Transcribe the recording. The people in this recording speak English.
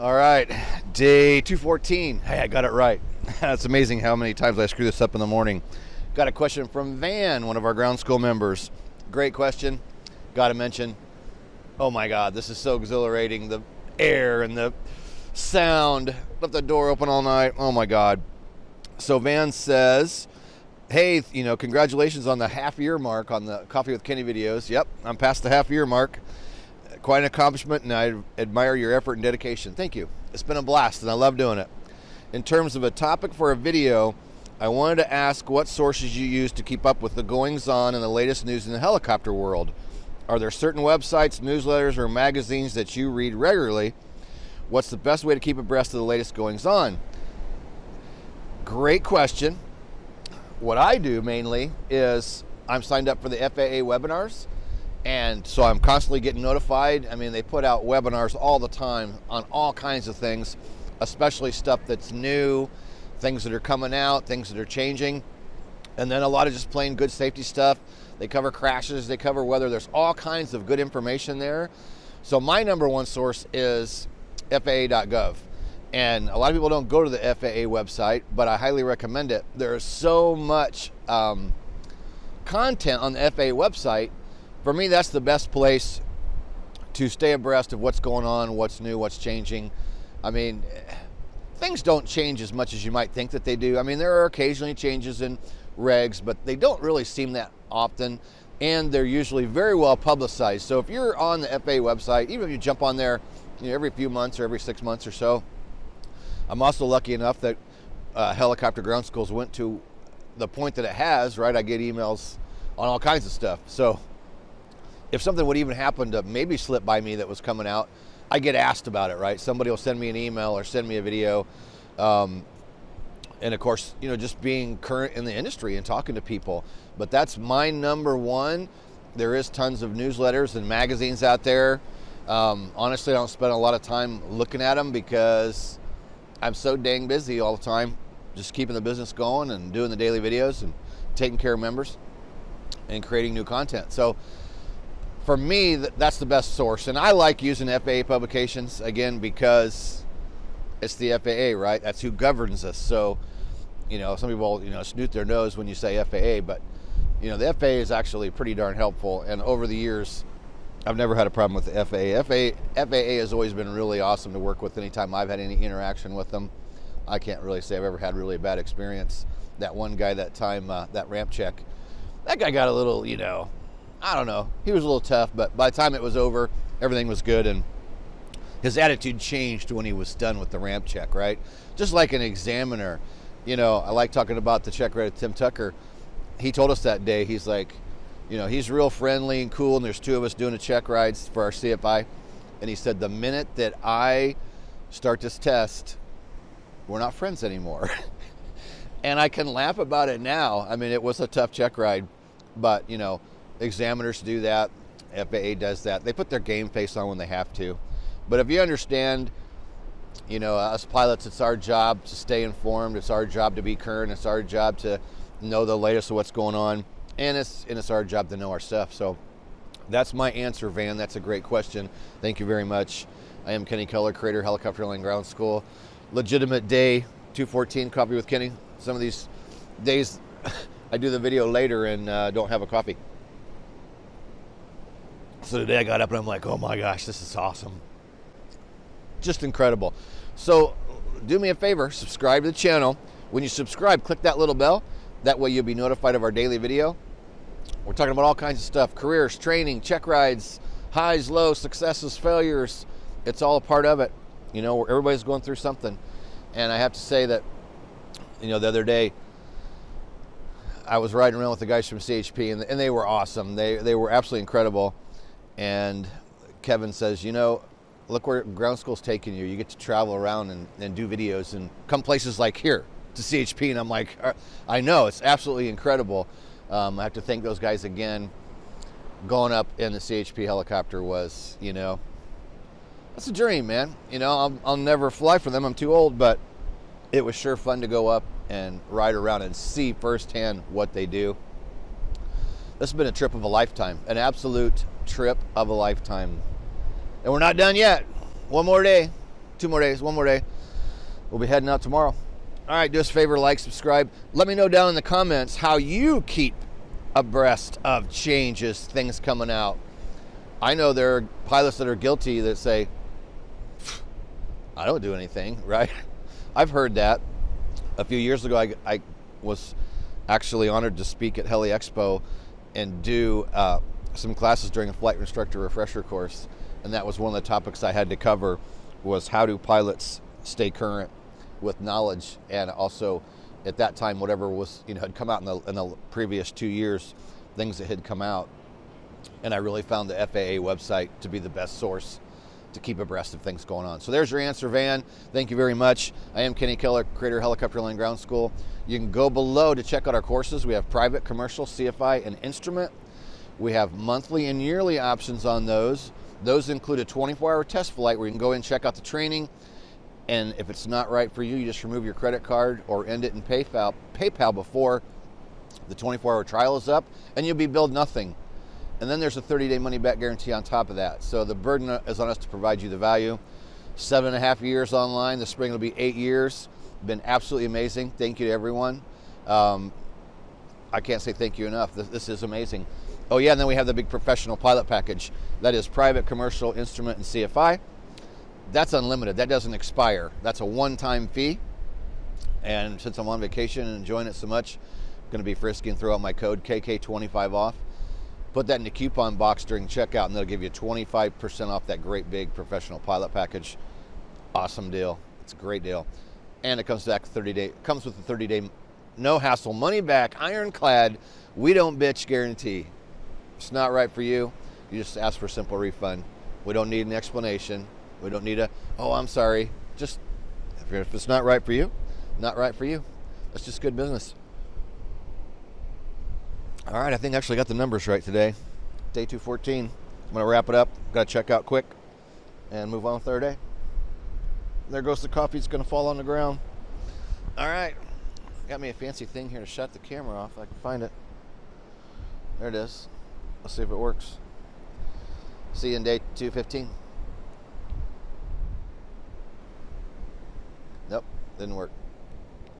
All right, day 214. Hey, I got it right. It's amazing how many times I screw this up in the morning. Got a question from Van, one of our ground school members. Great question. Got to mention, oh my God, this is so exhilarating. The air and the sound. Left the door open all night. Oh my God. So Van says, hey, you know, congratulations on the half year mark on the Coffee with Kenny videos. Yep, I'm past the half year mark. Quite an accomplishment, and I admire your effort and dedication. Thank you. It's been a blast, and I love doing it. In terms of a topic for a video, I wanted to ask what sources you use to keep up with the goings on and the latest news in the helicopter world. Are there certain websites, newsletters, or magazines that you read regularly? What's the best way to keep abreast of the latest goings on? Great question. What I do mainly is I'm signed up for the FAA webinars, and so I'm constantly getting notified. I mean, they put out webinars all the time on all kinds of things, especially stuff that's new, things that are coming out, things that are changing, and then a lot of just plain good safety stuff. They cover crashes, they cover weather. There's all kinds of good information there. So my number one source is FAA.gov. And a lot of people don't go to the FAA website, but I highly recommend it. There is so much um, content on the FAA website. For me, that's the best place to stay abreast of what's going on, what's new, what's changing. I mean, things don't change as much as you might think that they do. I mean, there are occasionally changes in regs, but they don't really seem that often, and they're usually very well publicized. So if you're on the FAA website, even if you jump on there you know, every few months or every six months or so, I'm also lucky enough that uh, helicopter ground schools went to the point that it has, right? I get emails on all kinds of stuff. So if something would even happen to maybe slip by me that was coming out, I get asked about it, right? Somebody will send me an email or send me a video. Um, and of course, you know, just being current in the industry and talking to people. But that's my number one. There is tons of newsletters and magazines out there. Um, honestly, I don't spend a lot of time looking at them because I'm so dang busy all the time, just keeping the business going and doing the daily videos and taking care of members and creating new content. So for me, that's the best source. And I like using FAA publications again because it's the FAA, right? That's who governs us. So, you know, some people, you know, snoot their nose when you say FAA, but, you know, the FAA is actually pretty darn helpful. And over the years, I've never had a problem with the FAA. FAA, FAA has always been really awesome to work with anytime I've had any interaction with them. I can't really say I've ever had really a bad experience. That one guy that time, uh, that ramp check, that guy got a little, you know, I don't know. He was a little tough, but by the time it was over, everything was good and his attitude changed when he was done with the ramp check, right? Just like an examiner. You know, I like talking about the check ride of Tim Tucker. He told us that day, he's like, you know, he's real friendly and cool, and there's two of us doing a check rides for our CFI. And he said, the minute that I start this test, we're not friends anymore. and I can laugh about it now. I mean, it was a tough check ride, but, you know, examiners do that, FAA does that. They put their game face on when they have to. But if you understand, you know, us pilots, it's our job to stay informed. It's our job to be current. It's our job to know the latest of what's going on, and it's and it's our job to know our stuff. So that's my answer, Van. That's a great question. Thank you very much. I am Kenny Keller, creator, Helicopter Land Ground School. Legitimate day 214 coffee with Kenny. Some of these days I do the video later and uh, don't have a coffee. So today I got up and I'm like, oh my gosh, this is awesome just incredible. So do me a favor, subscribe to the channel. When you subscribe, click that little bell. That way you'll be notified of our daily video. We're talking about all kinds of stuff, careers, training, check rides, highs, lows, successes, failures. It's all a part of it. You know, everybody's going through something. And I have to say that, you know, the other day, I was riding around with the guys from CHP, and, they were awesome. They, they were absolutely incredible. And Kevin says, you know, look where ground school's taking you. You get to travel around and, and do videos and come places like here to CHP. And I'm like, uh, I know, it's absolutely incredible. Um, I have to thank those guys again. Going up in the CHP helicopter was, you know, that's a dream, man. You know, I'll, I'll never fly for them. I'm too old, but it was sure fun to go up and ride around and see firsthand what they do. This has been a trip of a lifetime, an absolute trip of a lifetime. And we're not done yet. One more day. Two more days, one more day. We'll be heading out tomorrow. All right, do us a favor, like, subscribe. Let me know down in the comments how you keep abreast of changes, things coming out. I know there are pilots that are guilty that say, I don't do anything, right? I've heard that. A few years ago, I, I was actually honored to speak at Heli Expo and do uh, some classes during a flight instructor refresher course. And that was one of the topics I had to cover was how do pilots stay current with knowledge and also at that time whatever was you know had come out in the, in the previous two years things that had come out and i really found the faa website to be the best source to keep abreast of things going on. So there's your answer van. Thank you very much. I am kenny keller creator helicopter land ground school. You can go below to check out our courses. We have private commercial cfi and instrument. We have monthly and yearly options on those. Those include a 24 hour test flight where you can go in and check out the training. And if it's not right for you, you just remove your credit card or end it in PayPal, PayPal before the 24 hour trial is up, and you'll be billed nothing. And then there's a 30 day money back guarantee on top of that. So the burden is on us to provide you the value. Seven and a half years online. The spring will be eight years. Been absolutely amazing. Thank you to everyone. Um, I can't say thank you enough. This, this is amazing. Oh, yeah, and then we have the big professional pilot package that is private, commercial, instrument, and CFI that's unlimited. That doesn't expire. That's a one-time fee. And since I'm on vacation and enjoying it so much, I'm going to be frisky and throw out my code KK25 off. Put that in the coupon box during checkout, and they'll give you 25% off that great big professional pilot package. Awesome deal. It's a great deal, and it comes back 30 day. Comes with a 30 day, no hassle, money back, ironclad. We don't bitch guarantee. It's not right for you. You just ask for a simple refund. We don't need an explanation. We don't need a, oh, I'm sorry. Just, if it's not right for you, not right for you. That's just good business. All right, I think I actually got the numbers right today. Day 214. I'm going to wrap it up. Got to check out quick and move on with our day. There goes the coffee. It's going to fall on the ground. All right. Got me a fancy thing here to shut the camera off. I can find it. There it is. Let's see if it works. See you in day 215. Nope, didn't work.